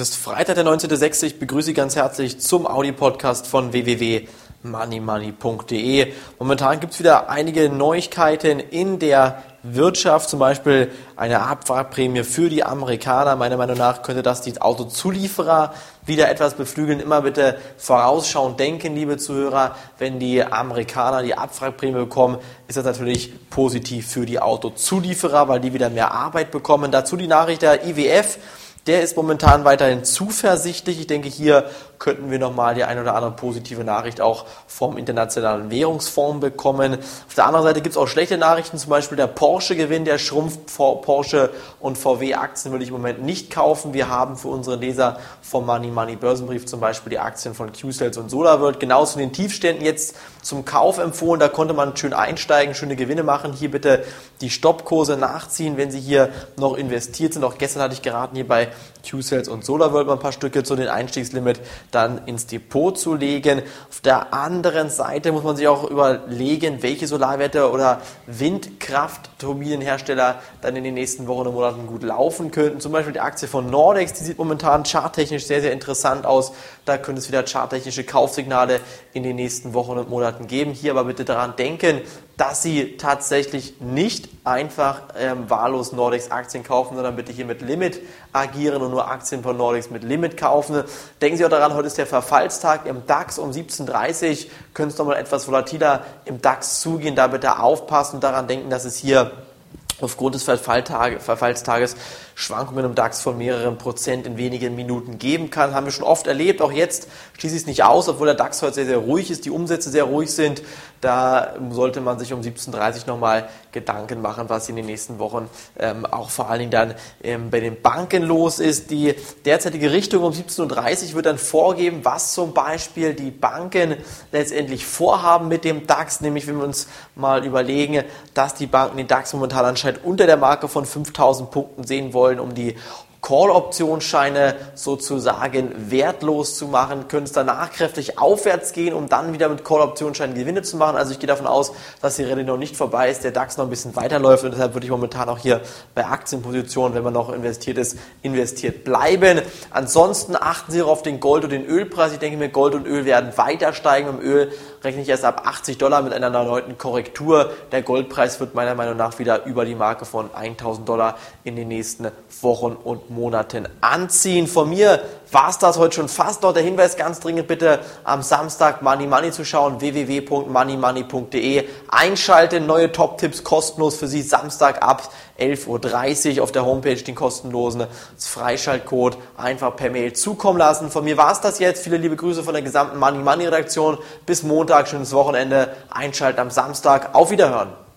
Es ist Freitag, der 19.06. Ich begrüße Sie ganz herzlich zum Audi-Podcast von www.moneymoney.de. Momentan gibt es wieder einige Neuigkeiten in der Wirtschaft, zum Beispiel eine Abwrackprämie für die Amerikaner. Meiner Meinung nach könnte das die Autozulieferer wieder etwas beflügeln. Immer bitte vorausschauend denken, liebe Zuhörer. Wenn die Amerikaner die Abwrackprämie bekommen, ist das natürlich positiv für die Autozulieferer, weil die wieder mehr Arbeit bekommen. Dazu die Nachricht der IWF. Der ist momentan weiterhin zuversichtlich. Ich denke, hier könnten wir nochmal die ein oder andere positive Nachricht auch vom Internationalen Währungsfonds bekommen. Auf der anderen Seite gibt es auch schlechte Nachrichten, zum Beispiel der Porsche-Gewinn, der schrumpft. Porsche und VW-Aktien würde ich im Moment nicht kaufen. Wir haben für unsere Leser vom Money Money Börsenbrief zum Beispiel die Aktien von Q-Sales und SolarWorld genau zu den Tiefständen jetzt zum Kauf empfohlen. Da konnte man schön einsteigen, schöne Gewinne machen. Hier bitte die Stoppkurse nachziehen, wenn Sie hier noch investiert sind. Auch gestern hatte ich geraten, hier bei Q-Sales und SolarWorld mal ein paar Stücke zu den Einstiegslimit dann ins Depot zu legen. Auf der anderen Seite muss man sich auch überlegen, welche Solarwerte oder Windkraftturbinenhersteller dann in den nächsten Wochen und Monaten gut laufen könnten. Zum Beispiel die Aktie von Nordex, die sieht momentan charttechnisch sehr, sehr interessant aus. Da könnte es wieder charttechnische Kaufsignale in den nächsten Wochen und Monaten geben. Hier aber bitte daran denken, dass Sie tatsächlich nicht einfach ähm, wahllos Nordex Aktien kaufen, sondern bitte hier mit Limit agieren und nur Aktien von Nordex mit Limit kaufen. Denken Sie auch daran, heute ist der Verfallstag im DAX um 17.30 Uhr. Könnte es nochmal etwas volatiler im DAX zugehen. Da bitte aufpassen und daran denken, dass es hier aufgrund des Verfallstages Schwankungen im DAX von mehreren Prozent in wenigen Minuten geben kann. Haben wir schon oft erlebt. Auch jetzt schließe ich es nicht aus, obwohl der DAX heute sehr, sehr ruhig ist, die Umsätze sehr ruhig sind. Da sollte man sich um 17.30 Uhr nochmal Gedanken machen, was in den nächsten Wochen ähm, auch vor allen Dingen dann ähm, bei den Banken los ist. Die derzeitige Richtung um 17.30 Uhr wird dann vorgeben, was zum Beispiel die Banken letztendlich vorhaben mit dem DAX. Nämlich, wenn wir uns mal überlegen, dass die Banken den DAX momentan anscheinend unter der Marke von 5000 Punkten sehen wollen, um die Call-Optionsscheine sozusagen wertlos zu machen, könnte es danach kräftig aufwärts gehen, um dann wieder mit Call-Optionsscheinen Gewinne zu machen. Also ich gehe davon aus, dass die Rallye noch nicht vorbei ist, der DAX noch ein bisschen weiterläuft und deshalb würde ich momentan auch hier bei Aktienpositionen, wenn man noch investiert ist, investiert bleiben. Ansonsten achten Sie auf den Gold- und den Ölpreis. Ich denke mir, Gold und Öl werden weiter steigen. Im Öl rechne ich erst ab 80 Dollar mit einer erneuten Korrektur. Der Goldpreis wird meiner Meinung nach wieder über die Marke von 1000 Dollar in den nächsten Wochen und Monaten anziehen. Von mir war es das heute schon fast. Noch der Hinweis ganz dringend bitte am Samstag Money Money zu schauen, www.moneymoney.de. Einschalten, neue Top-Tipps kostenlos für Sie Samstag ab 11.30 Uhr auf der Homepage den kostenlosen Freischaltcode einfach per Mail zukommen lassen. Von mir war es das jetzt. Viele liebe Grüße von der gesamten Money Money Redaktion. Bis Montag, schönes Wochenende. Einschalten am Samstag. Auf Wiederhören.